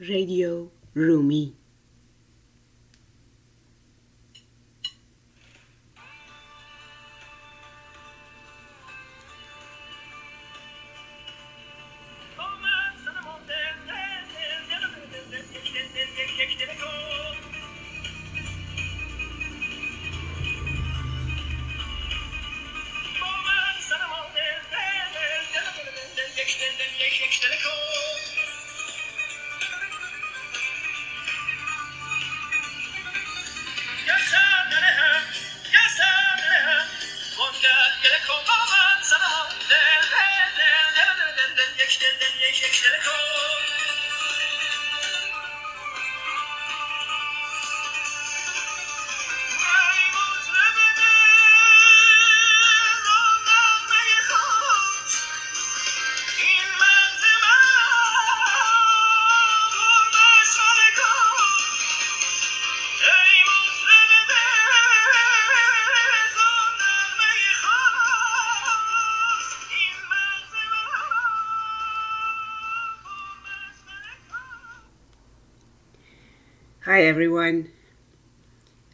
Radio Rumi. Hi everyone.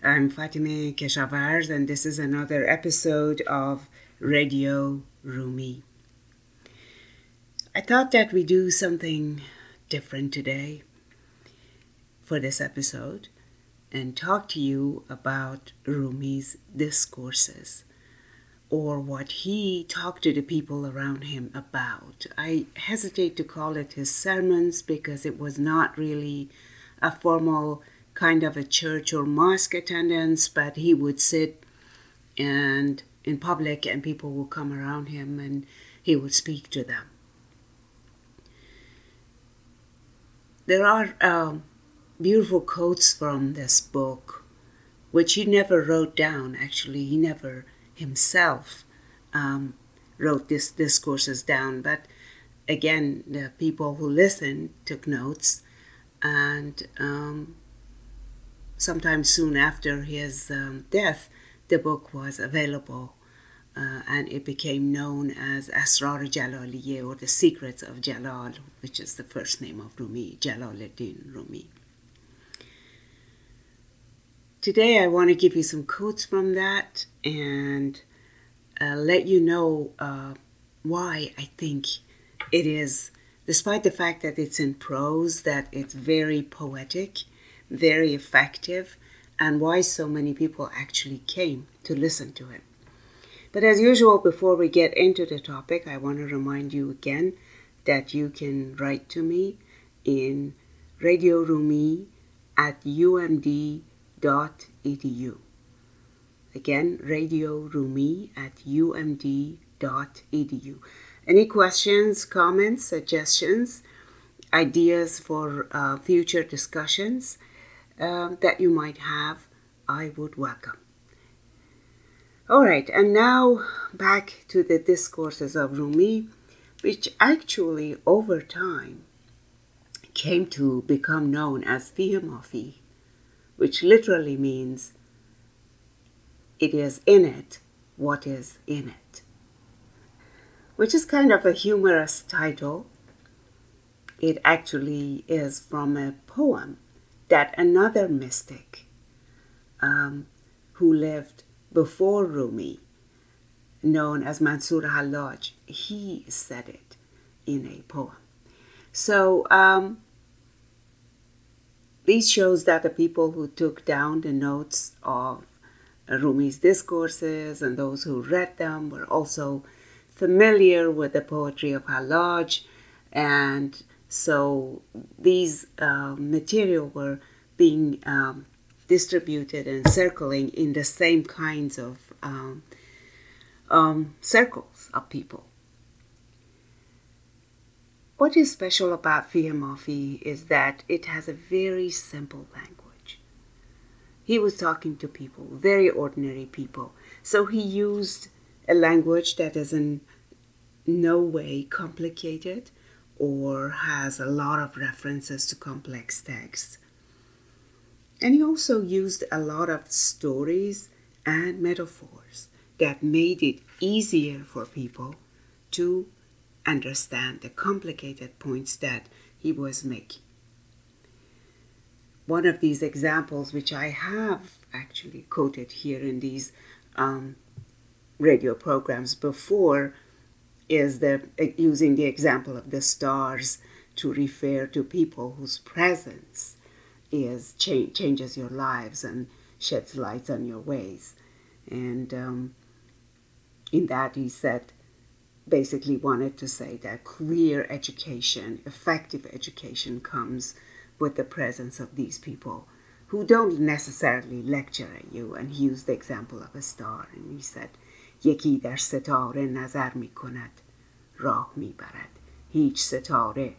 I'm Fatima Keshavarz and this is another episode of Radio Rumi. I thought that we do something different today for this episode and talk to you about Rumi's discourses or what he talked to the people around him about. I hesitate to call it his sermons because it was not really a formal kind of a church or mosque attendance, but he would sit and in public and people would come around him and he would speak to them. There are um, beautiful quotes from this book, which he never wrote down. Actually, he never himself um, wrote these discourses down, but again, the people who listened took notes and um, sometime soon after his um, death, the book was available uh, and it became known as Asrar Jalaliye or the Secrets of Jalal, which is the first name of Rumi, Jalaluddin Rumi. Today, I want to give you some quotes from that and uh, let you know uh, why I think it is despite the fact that it's in prose, that it's very poetic, very effective, and why so many people actually came to listen to it. But as usual, before we get into the topic, I want to remind you again that you can write to me in Radio Rumi at umd.edu. Again, Radio Rumi at umd.edu. Any questions, comments, suggestions, ideas for uh, future discussions uh, that you might have, I would welcome. All right, and now back to the discourses of Rumi, which actually over time came to become known as Fihimafi, which literally means it is in it what is in it which is kind of a humorous title. It actually is from a poem that another mystic um, who lived before Rumi, known as Mansur Hallaj, he said it in a poem. So um, this shows that the people who took down the notes of Rumi's discourses and those who read them were also familiar with the poetry of Hallaj, and so these uh, material were being um, distributed and circling in the same kinds of um, um, circles of people. What is special about Fihimafi is that it has a very simple language. He was talking to people, very ordinary people. So he used a language that is in no way complicated or has a lot of references to complex texts. And he also used a lot of stories and metaphors that made it easier for people to understand the complicated points that he was making. one of these examples, which I have actually quoted here in these um, radio programs before, is the using the example of the stars to refer to people whose presence is cha- changes your lives and sheds light on your ways. And um, in that, he said, basically wanted to say that clear education, effective education, comes with the presence of these people who don't necessarily lecture at you. And he used the example of a star, and he said, یکی در ستاره نظر می کند راه می برد هیچ ستاره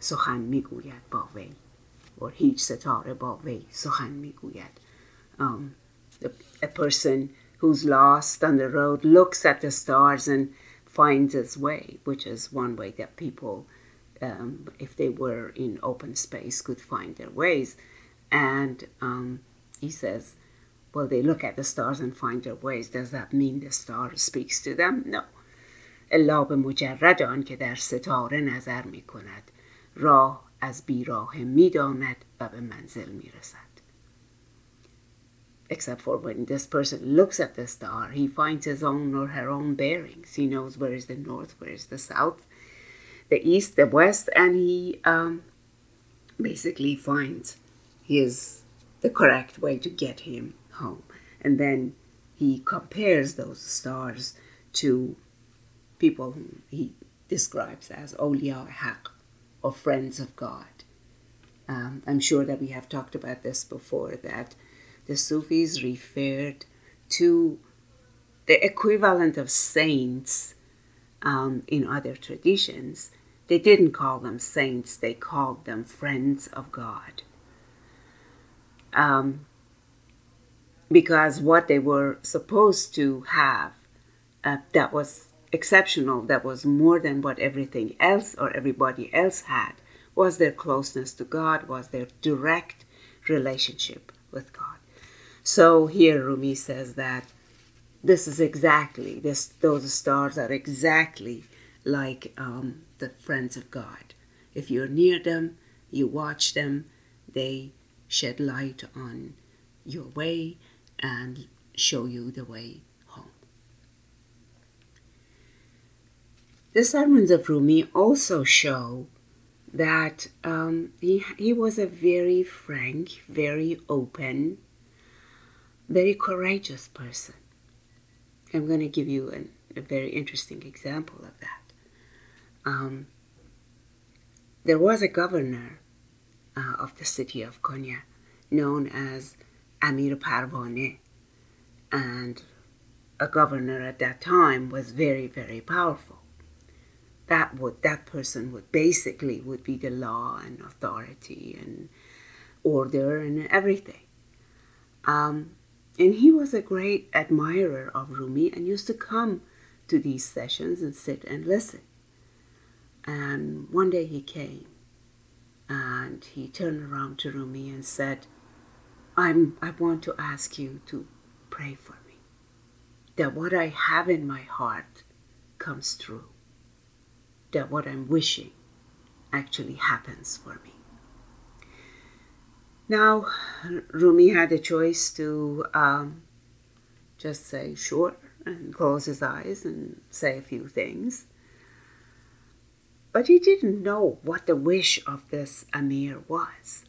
سخن می گوید با وی or هیچ ستاره با وی سخن می گوید um, a person who's lost on the road looks at the stars and finds his way, which is one way that people, um, if they were in open space, could find their ways. And um, he says, well, they look at the stars and find their ways. Does that mean the star speaks to them? No. الا به مجرد آن که در ستاره نظر می کند راه از بیراه می داند و به منزل می رسد. Except for when this person looks at the star, he finds his own or her own bearings. He knows where is the north, where is the south, the east, the west, and he um, basically finds his the correct way to get him home. And then he compares those stars to people he describes as awliya haq or friends of God. Um, I'm sure that we have talked about this before that the Sufis referred to the equivalent of saints um, in other traditions. They didn't call them saints, they called them friends of God. Um, because what they were supposed to have uh, that was exceptional, that was more than what everything else or everybody else had, was their closeness to God, was their direct relationship with God. So here Rumi says that this is exactly this; those stars are exactly like um, the friends of God. If you're near them, you watch them, they shed light on your way and show you the way home. The sermons of Rumi also show that um, he, he was a very frank, very open, very courageous person. I'm going to give you an, a very interesting example of that. Um, there was a governor uh, of the city of Konya known as Amir Parvane, and a governor at that time was very, very powerful. That would that person would basically would be the law and authority and order and everything. Um, and he was a great admirer of Rumi and used to come to these sessions and sit and listen. And one day he came and he turned around to Rumi and said, I'm, I want to ask you to pray for me. That what I have in my heart comes true. That what I'm wishing actually happens for me. Now, Rumi had a choice to um, just say sure and close his eyes and say a few things. But he didn't know what the wish of this Amir was.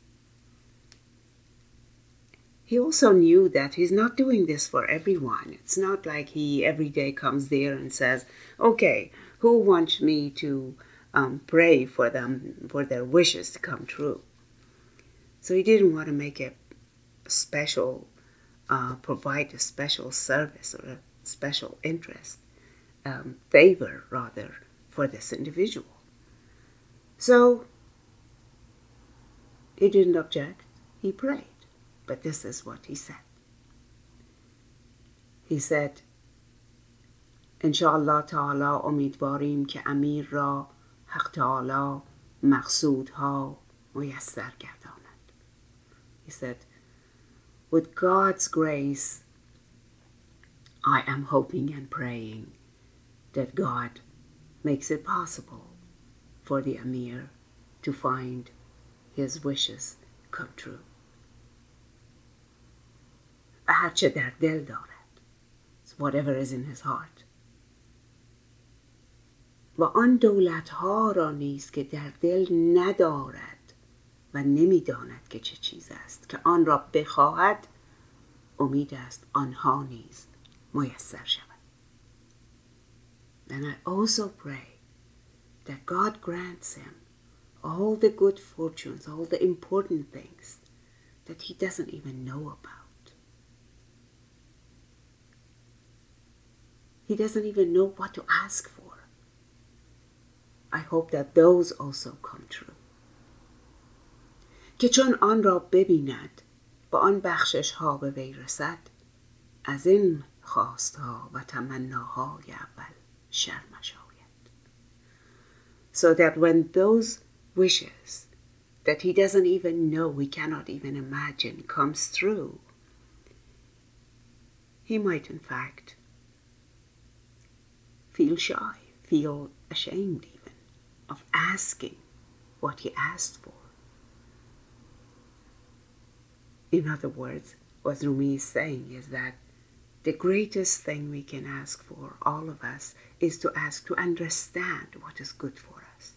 He also knew that he's not doing this for everyone. It's not like he every day comes there and says, okay, who wants me to um, pray for them, for their wishes to come true? So he didn't want to make a special, uh, provide a special service or a special interest, um, favor rather, for this individual. So he didn't object, he prayed. But this is what he said. He said, انشاءالله تعالی امیدواریم که امیر را حق تعالی مقصودها میسر گرداند. He said, with God's grace, I am hoping and praying that God makes it possible for the Amir to find his wishes come true. هرچه در دل دارد whatever is in his heart و آن دولت ها را نیز که در دل ندارد و نمیداند که چه چیز است که آن را بخواهد امید است آنها نیز میسر شود And I also pray that God grants him all the good fortunes, all the important things that he doesn't even know about. He doesn't even know what to ask for. I hope that those also come true. که چون آن را ببیند و آن بخشش ها به وی رسد از این خواست ها و تمناهای اول شرمش آید so that when those wishes that he doesn't even know, we cannot even imagine, comes through, he might in fact feel shy, feel ashamed even of asking what he asked for. In other words, what Rumi is saying is that the greatest thing we can ask for, all of us, is to ask to understand what is good for us.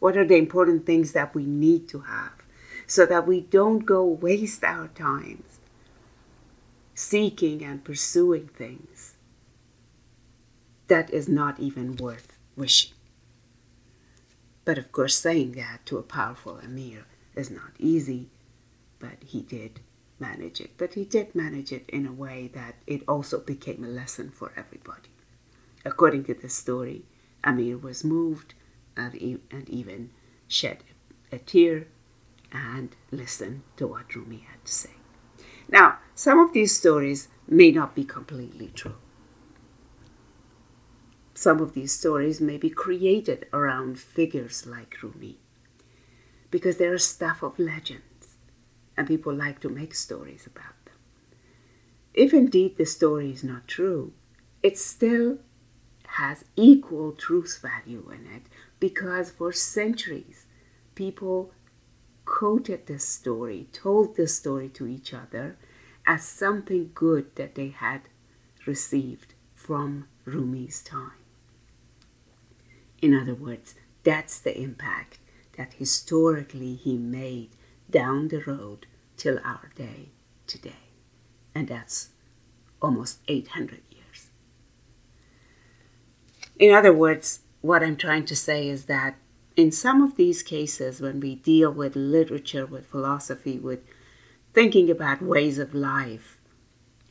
What are the important things that we need to have so that we don't go waste our times seeking and pursuing things that is not even worth wishing. But of course, saying that to a powerful emir is not easy, but he did manage it. But he did manage it in a way that it also became a lesson for everybody. According to the story, Amir was moved and, and even shed a tear and listened to what Rumi had to say. Now, some of these stories may not be completely true. Some of these stories may be created around figures like Rumi because they're stuff of legends and people like to make stories about them. If indeed the story is not true, it still has equal truth value in it because for centuries people quoted this story, told this story to each other as something good that they had received from Rumi's time. In other words, that's the impact that historically he made down the road till our day today. And that's almost 800 years. In other words, what I'm trying to say is that in some of these cases, when we deal with literature, with philosophy, with thinking about ways of life,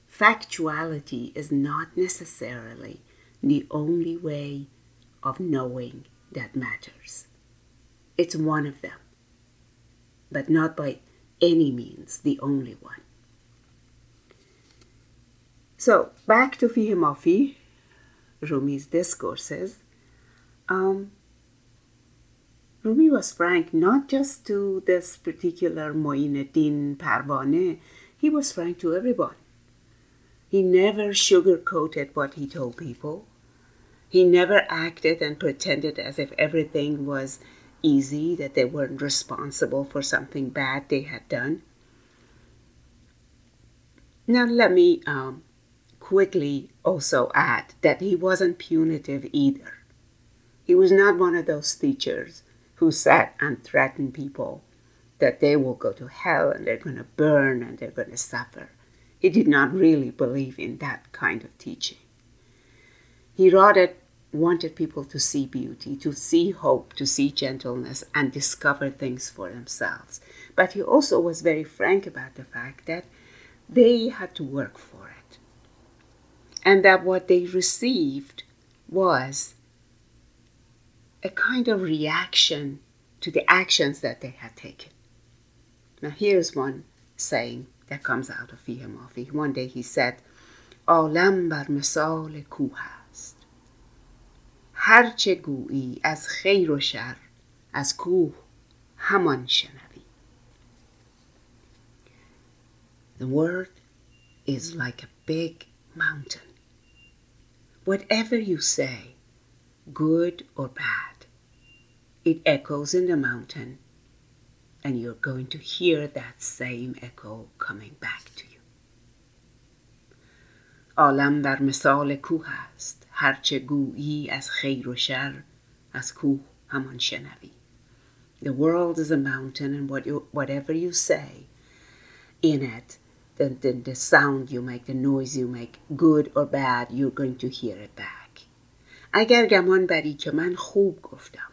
factuality is not necessarily the only way of knowing that matters. It's one of them but not by any means the only one. So, back to Fihi Mafi, Rumi's discourses. Um, Rumi was frank not just to this particular Moinuddin Parvane, he was frank to everyone. He never sugarcoated what he told people. He never acted and pretended as if everything was easy, that they weren't responsible for something bad they had done. Now, let me um, quickly also add that he wasn't punitive either. He was not one of those teachers who sat and threatened people that they will go to hell and they're going to burn and they're going to suffer. He did not really believe in that kind of teaching. He wanted people to see beauty, to see hope, to see gentleness, and discover things for themselves. But he also was very frank about the fact that they had to work for it, and that what they received was a kind of reaction to the actions that they had taken. Now, here's one saying that comes out of Fihimafi. One day he said, "Alam bar misal kuha." هرچه گویی از خیر و شر از کوه همان شنوی The word is like a big mountain. Whatever you say, good or bad, it echoes in the mountain, and you're going to hear that same echo coming back to you. عالم بر مثال کوه است هرچه گویی از خیر و شر از کوه همان شنوی The world is a mountain and what you, whatever you say in it the, the, the sound you make, the noise you make, good or bad, you're going to hear it back. اگر گمان بری که من خوب گفتم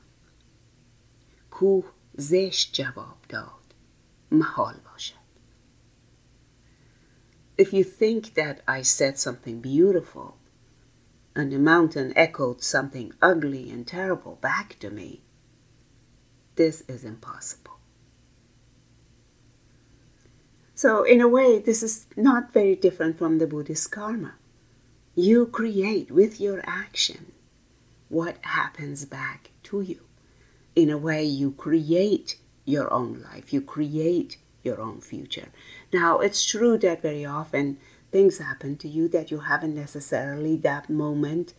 کوه زشت جواب داد محال If you think that I said something beautiful and the mountain echoed something ugly and terrible back to me, this is impossible. So, in a way, this is not very different from the Buddhist karma. You create with your action what happens back to you. In a way, you create your own life, you create your own future. Now, it's true that very often things happen to you that you haven't necessarily that moment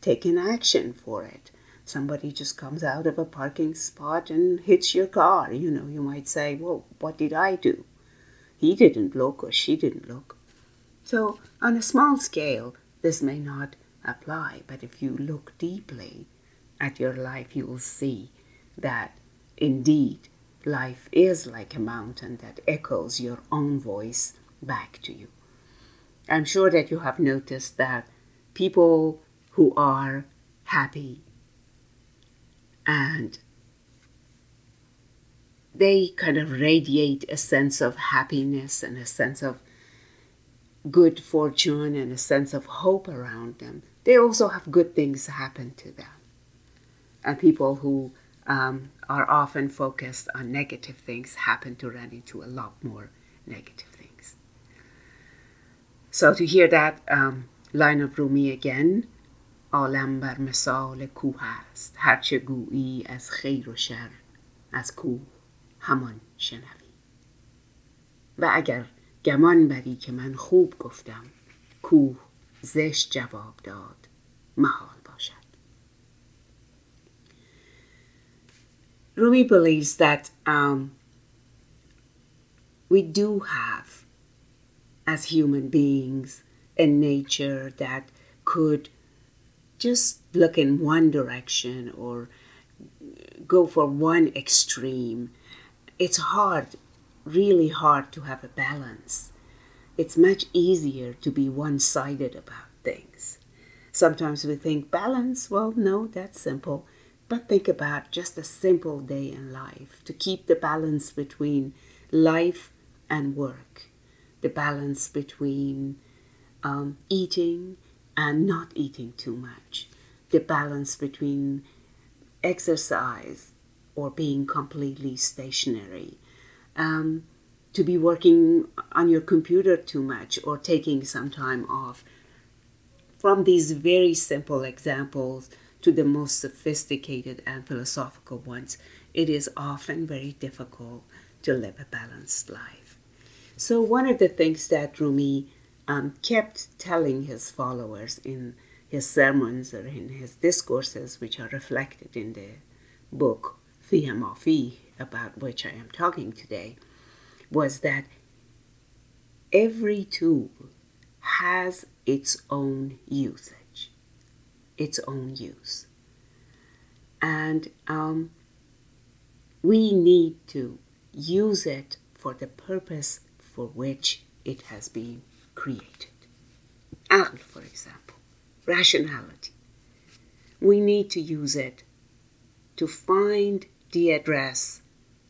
taken action for it. Somebody just comes out of a parking spot and hits your car. You know, you might say, Well, what did I do? he didn't look or she didn't look. So, on a small scale, this may not apply, but if you look deeply at your life, you will see that indeed life is like a mountain that echoes your own voice back to you. I'm sure that you have noticed that people who are happy and they kind of radiate a sense of happiness and a sense of good fortune and a sense of hope around them. They also have good things happen to them. And people who um, are often focused on negative things happen to run into a lot more negative things. So to hear that um, line of Rumi again, عالم بر مثال کوه است هرچه گویی از خیر و شر از کوه همان شنوی و اگر گمان بری که من خوب گفتم کوه زشت جواب داد محال Rumi believes that um, we do have, as human beings, a nature that could just look in one direction or go for one extreme it's hard, really hard to have a balance. It's much easier to be one sided about things. Sometimes we think balance, well, no, that's simple. But think about just a simple day in life to keep the balance between life and work, the balance between um, eating and not eating too much, the balance between exercise or being completely stationary. Um, to be working on your computer too much or taking some time off. From these very simple examples to the most sophisticated and philosophical ones, it is often very difficult to live a balanced life. So, one of the things that Rumi um, kept telling his followers in his sermons or in his discourses, which are reflected in the book Fihimafi about which I am talking today was that every tool has its own usage, its own use. And um, we need to use it for the purpose for which it has been created. Aql, for example, rationality. We need to use it to find the address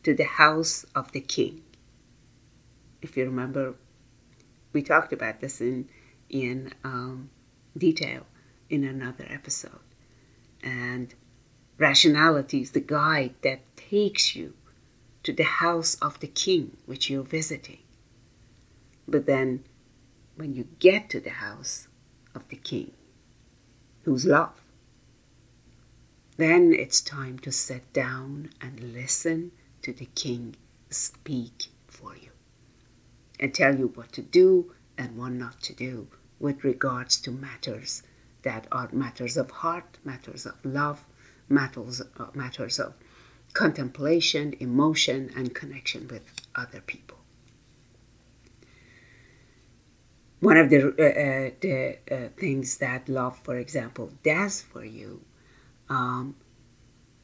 to the house of the king. If you remember, we talked about this in in um, detail in another episode. And rationality is the guide that takes you to the house of the king which you're visiting. But then, when you get to the house of the king, who's love, then it's time to sit down and listen to the king speak for you and tell you what to do and what not to do with regards to matters that are matters of heart, matters of love, matters, uh, matters of contemplation, emotion, and connection with other people. one of the, uh, uh, the uh, things that love, for example, does for you um,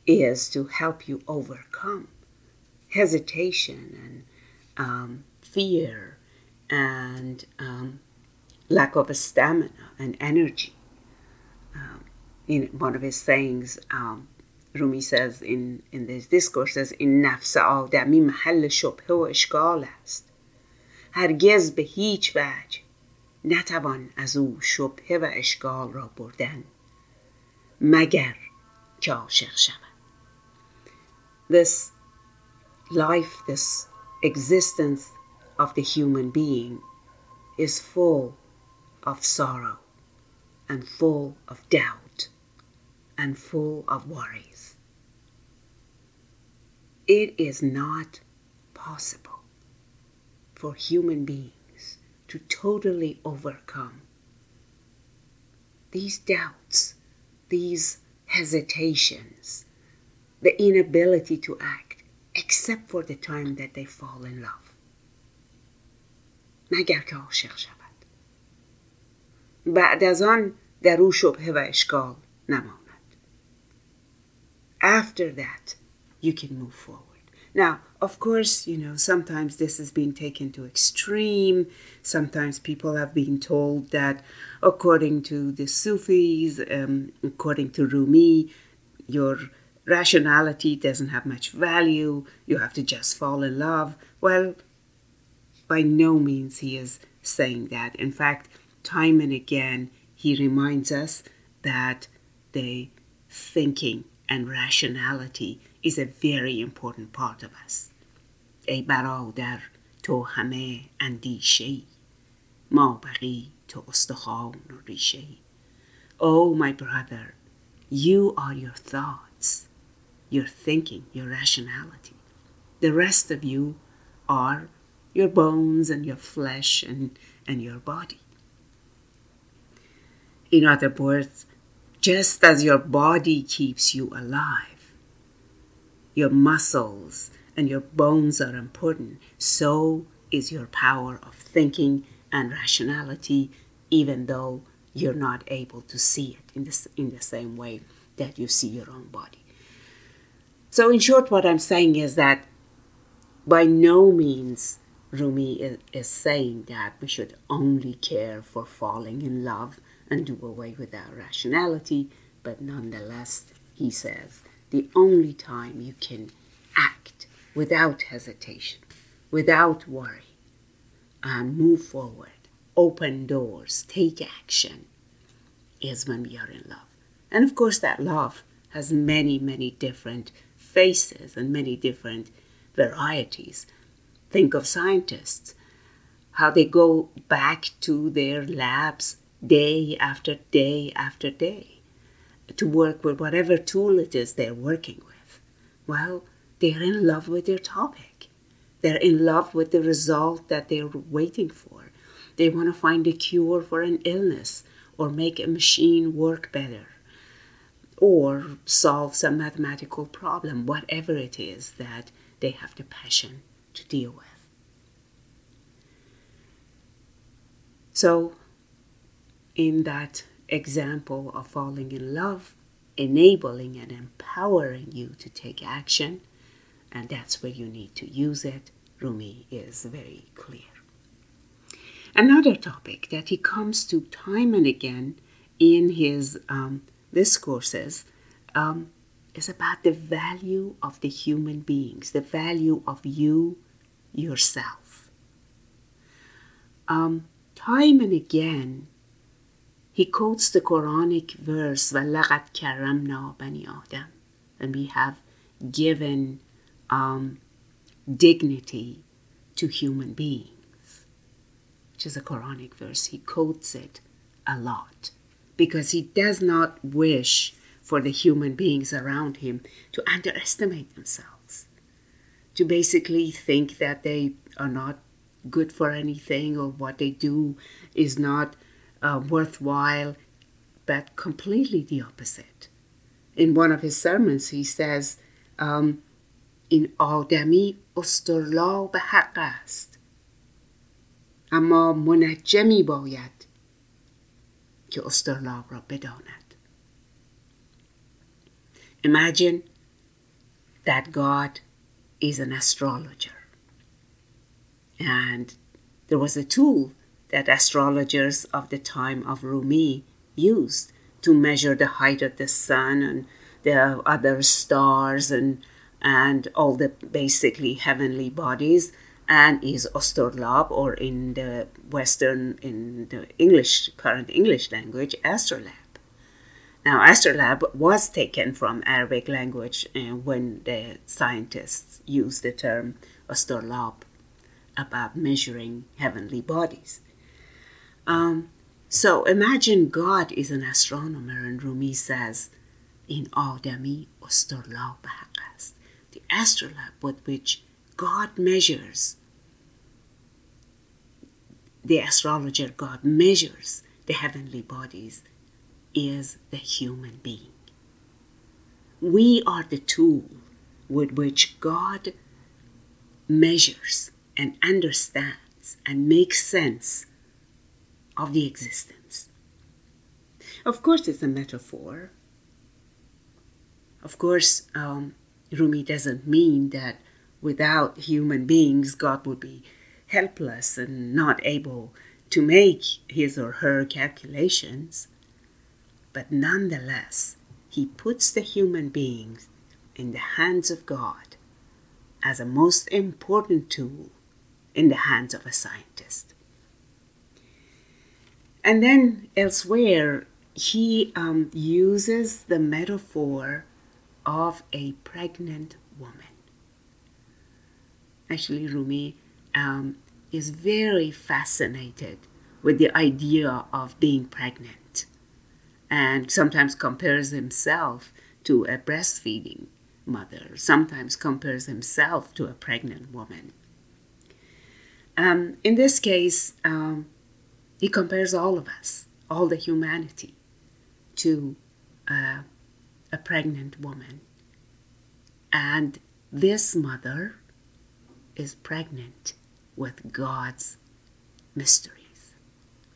is to help you overcome hesitation and um, fear and um, lack of stamina and energy. Um, in one of his sayings, um, Rumi says in, in this discourse, says, in nafs آدمی محل شبه و اشکال است. هرگز به هیچ وجه نتوان از او شبهه و اشکال را بردن مگر که عاشق شود This life, this existence of the human being is full of sorrow and full of doubt and full of worries. It is not possible for human beings to totally overcome these doubts, these hesitations, the inability to act, except for the time that they fall in love. مگر که عاشق شود بعد از آن در او شبهه و اشکال نماند After that, you can move forward. Now, of course, you know, sometimes this has been taken to extreme. Sometimes people have been told that, according to the Sufis, um, according to Rumi, your rationality doesn't have much value. You have to just fall in love. Well, by no means he is saying that. In fact, time and again, he reminds us that the thinking and rationality is a very important part of us. ای برادر تو همه اندیشه ما بقی تو استخوان و ریشه Oh my brother, you are your thoughts, your thinking, your rationality. The rest of you are your bones and your flesh and, and your body. In other words, just as your body keeps you alive, your muscles and your bones are important, so is your power of thinking and rationality, even though you're not able to see it in the, in the same way that you see your own body. So, in short, what I'm saying is that by no means Rumi is, is saying that we should only care for falling in love and do away with our rationality, but nonetheless, he says the only time you can act without hesitation, without worry, and move forward, open doors, take action, is when we are in love. And of course, that love has many, many different faces and many different varieties. Think of scientists, how they go back to their labs day after day after day to work with whatever tool it is they're working with. Well, they're in love with their topic. They're in love with the result that they're waiting for. They want to find a cure for an illness or make a machine work better or solve some mathematical problem, whatever it is that they have the passion to deal with. So, in that example of falling in love, enabling and empowering you to take action, and that's where you need to use it. Rumi is very clear. Another topic that he comes to time and again in his um, discourses um, is about the value of the human beings, the value of you yourself. Um, time and again, he quotes the Quranic verse, وَلَقَدْ كَرَّمْنَا بَنِي آدَمَ And we have given um, dignity to human beings, which is a Quranic verse. He quotes it a lot because he does not wish for the human beings around him to underestimate themselves, to basically think that they are not good for anything or what they do is not uh, worthwhile, but completely the opposite. In one of his sermons, he says, um, in آدمی استرلا به حق است اما منجمی باید که استرلاب را بداند Imagine that God is an astrologer. And there was a tool that astrologers of the time of Rumi used to measure the height of the sun and the other stars and and all the basically heavenly bodies and is Osterlab or in the Western in the English current English language astrolabe. Now astrolabe was taken from Arabic language uh, when the scientists used the term Osterlab about measuring heavenly bodies. Um, so imagine God is an astronomer, and Rumi says, in Adami Osterlab است. The astrolabe with which God measures, the astrologer God measures the heavenly bodies, is the human being. We are the tool with which God measures and understands and makes sense of the existence. Of course, it's a metaphor. Of course, um, Rumi doesn't mean that without human beings, God would be helpless and not able to make his or her calculations. But nonetheless, he puts the human beings in the hands of God as a most important tool in the hands of a scientist. And then elsewhere, he um, uses the metaphor of a pregnant woman. Actually, Rumi um, is very fascinated with the idea of being pregnant and sometimes compares himself to a breastfeeding mother, sometimes compares himself to a pregnant woman. Um, in this case, um, he compares all of us, all the humanity, to uh, a pregnant woman. And this mother is pregnant with God's mysteries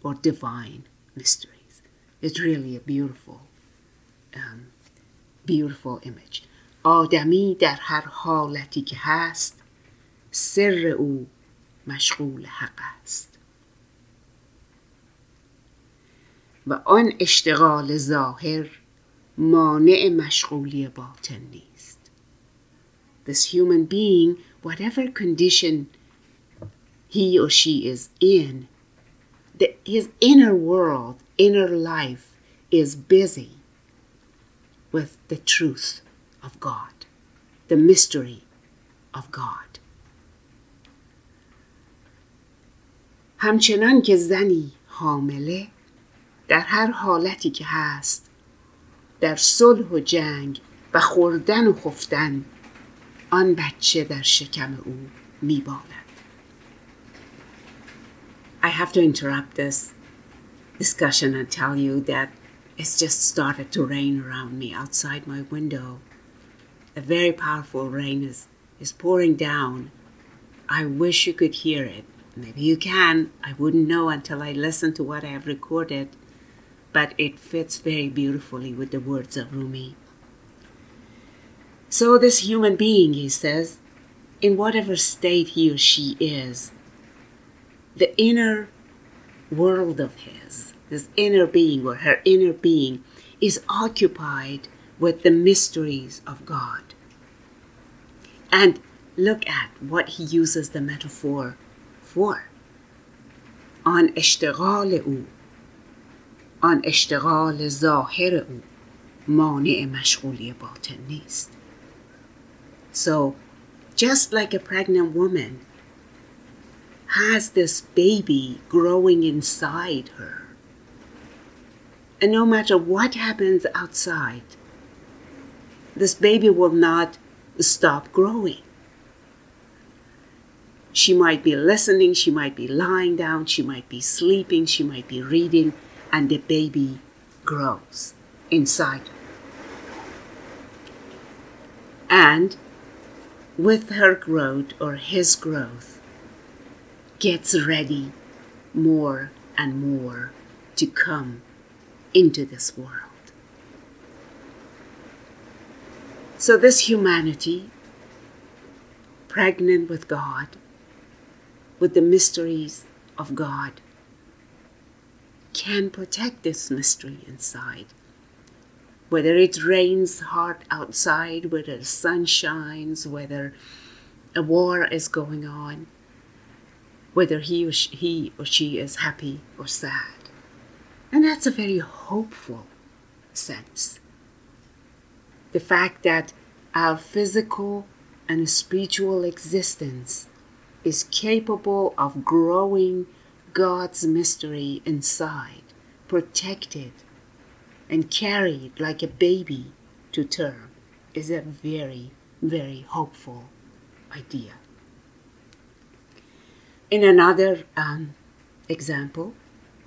or divine mysteries. It's really a beautiful, um, beautiful image. آدمی در هر حالتی که هست سر او مشغول حق است و آن اشتغال ظاهر مانع مشغولی باطن نیست This human being, whatever condition he or she is in, the, his inner world, inner life is busy with the truth of God, the mystery of God. همچنان که زنی حامله در هر حالتی که هست در صلح و جنگ و خوردن و خفتن آن بچه در شکم او میبالد I have to interrupt this discussion and tell you that it's just started to rain around me outside my window. A very powerful rain is, is pouring down. I wish you could hear it. Maybe you can. I wouldn't know until I listen to what I have recorded, but it fits very beautifully with the words of Rumi. So, this human being, he says, in whatever state he or she is, the inner world of his, this inner being or her inner being, is occupied with the mysteries of God. And look at what he uses the metaphor for. آن اشتغال او آن اشتغال ظاهر او مانع مشغولی باطن نیست So just like a pregnant woman has this baby growing inside her and no matter what happens outside this baby will not stop growing she might be listening, she might be lying down, she might be sleeping, she might be reading, and the baby grows inside. And with her growth or his growth, gets ready more and more to come into this world. So, this humanity, pregnant with God, with the mysteries of God, can protect this mystery inside. Whether it rains hard outside, whether the sun shines, whether a war is going on, whether he or she, he or she is happy or sad. And that's a very hopeful sense. The fact that our physical and spiritual existence is capable of growing God's mystery inside, protected and carried like a baby to term is a very, very hopeful idea. In another um, example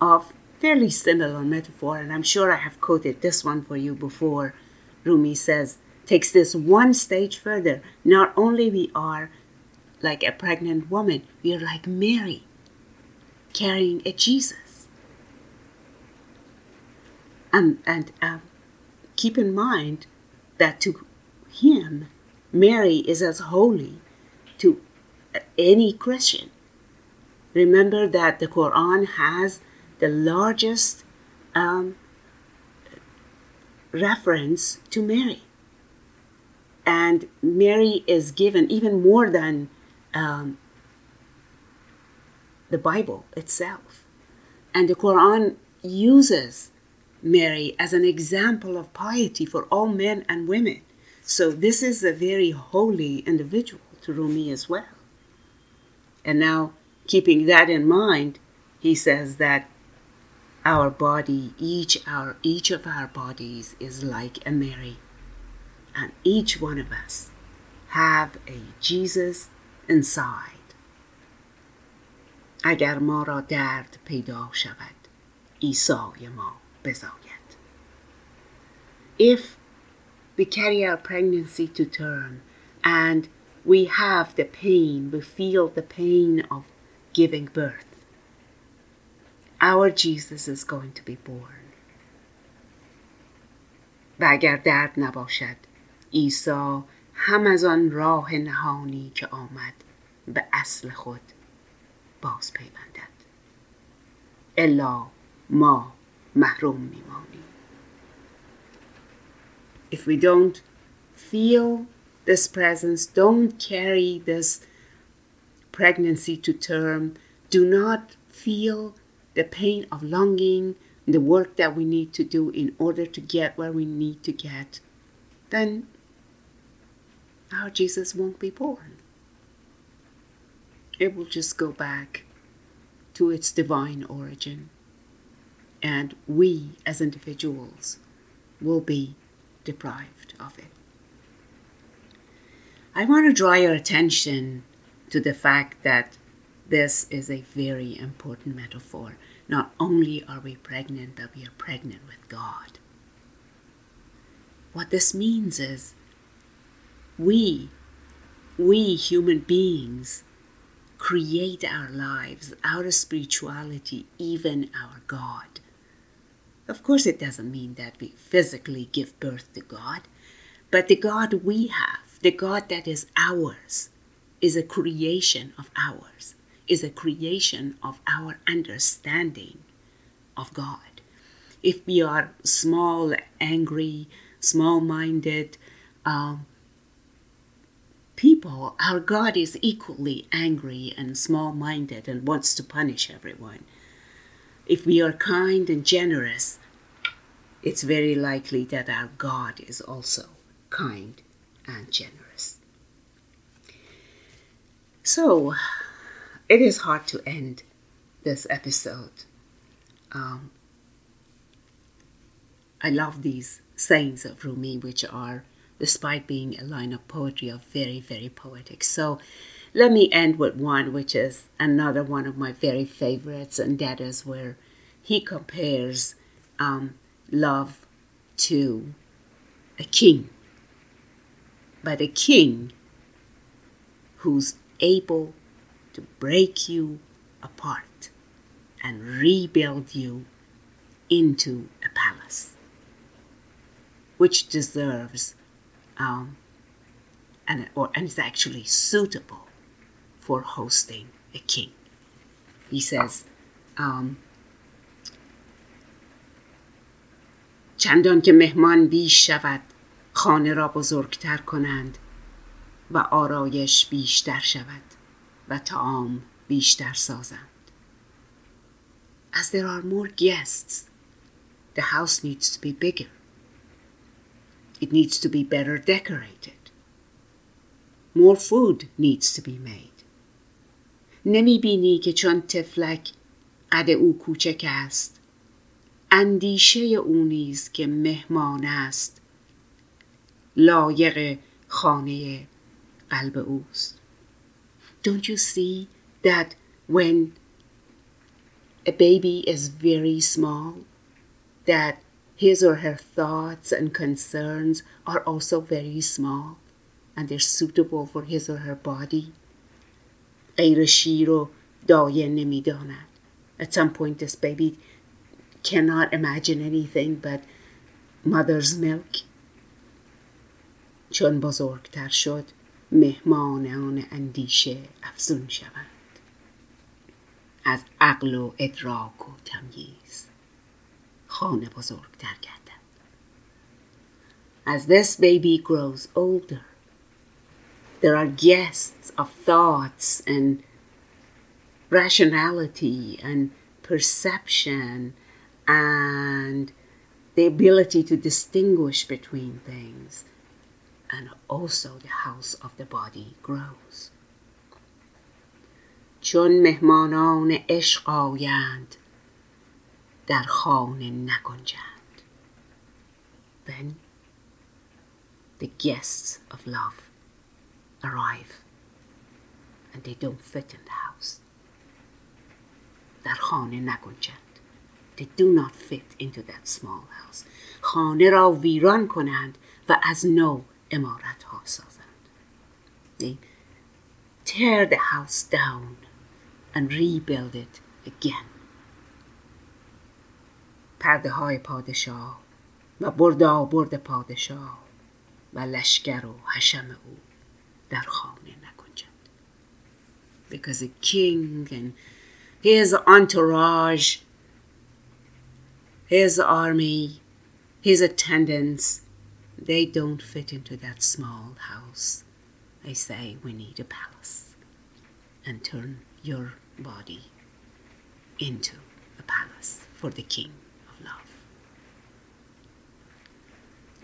of fairly similar metaphor, and I'm sure I have quoted this one for you before, Rumi says, takes this one stage further. Not only we are like a pregnant woman, we are like Mary, carrying a Jesus. And, and um, keep in mind that to him, Mary is as holy to any Christian Remember that the Quran has the largest um, reference to Mary. And Mary is given even more than um, the Bible itself. And the Quran uses Mary as an example of piety for all men and women. So this is a very holy individual to Rumi as well. And now keeping that in mind, he says that our body, each our each of our bodies is like a Mary, and each one of us have a Jesus inside. اگر ما را درد پیدا شود عیسی ما بزاید If we carry our pregnancy to term and we have the pain, we feel the pain of giving birth. Our Jesus is going to be born. و اگر درد نباشد عیسی هم از آن راه نهانی که آمد به اصل خود باز پیوندد الا ما محروم میمانیم If we don't feel this presence, don't carry this pregnancy to term do not feel the pain of longing, the work that we need to do in order to get where we need to get, then our Jesus won't be born. It will just go back to its divine origin. And we as individuals will be deprived of it. I want to draw your attention to the fact that this is a very important metaphor. Not only are we pregnant, but we are pregnant with God. What this means is we, we human beings, create our lives, our spirituality, even our God. Of course, it doesn't mean that we physically give birth to God, but the God we have, the God that is ours, is a creation of ours, is a creation of our understanding of God. If we are small, angry, small minded um, people, our God is equally angry and small minded and wants to punish everyone. If we are kind and generous, it's very likely that our God is also kind and generous. So, it is hard to end this episode. Um, I love these sayings of Rumi, which are, despite being a line of poetry, are very, very poetic. So, let me end with one, which is another one of my very favorites, and that is where he compares um, love to a king, but a king who's able to break you apart and rebuild you into a palace, which deserves um, and, or, and is actually suitable for hosting a king. He says, um, چندان که مهمان بیش شود خانه را بزرگتر کنند و آرایش بیشتر شود و تعام بیشتر سازند. As there are more guests, the house needs to be bigger. It needs to be better decorated. More food needs to be made. نمی بینی که چون تفلک قد او کوچک است اندیشه او نیز که مهمان است لایق خانه قلب اوست Don't you see that when a baby is very small that his or her thoughts and concerns are also very small and they're suitable for his or her body غیر شیر و دایه نمیداند At some point this baby cannot imagine anything but mother's milk چون بزرگتر شد مهمانان اندیشه افزون شوند از عقل و ادراک و تمییز خانه بزرگتر گردد As this baby grows older, there are guests of thoughts and rationality and perception and the ability to distinguish between things. And also the house of the body grows. چون مهمانان عشق آیند در خانه نگنجند Then the guests of love arrive and they don't fit in the house. در خانه نگنجند They do not fit into that small house. خانه را ویران کنند و از نو امارت ها سازند. They tear the house down and rebuild it again. پرده های پادشاه و بردا برد پادشاه و لشکر و حشم او در خانه نگنجند. Because a king and his entourage his army, his attendants, they don't fit into that small house. I say we need a palace and turn your body into a palace for the King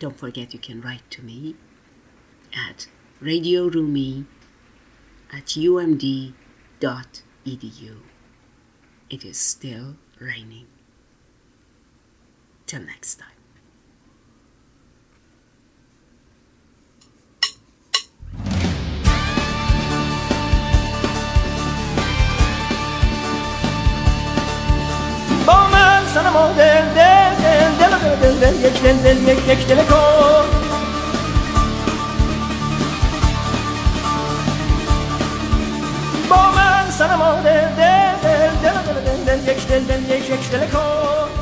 Don't forget you can write to me at radiorumi at umd.edu. It is still raining. Till next time. A یک دل دل یک یک دل کن با من سنم و دل دل دل دل دل دل یک دل دل یک یک دل کن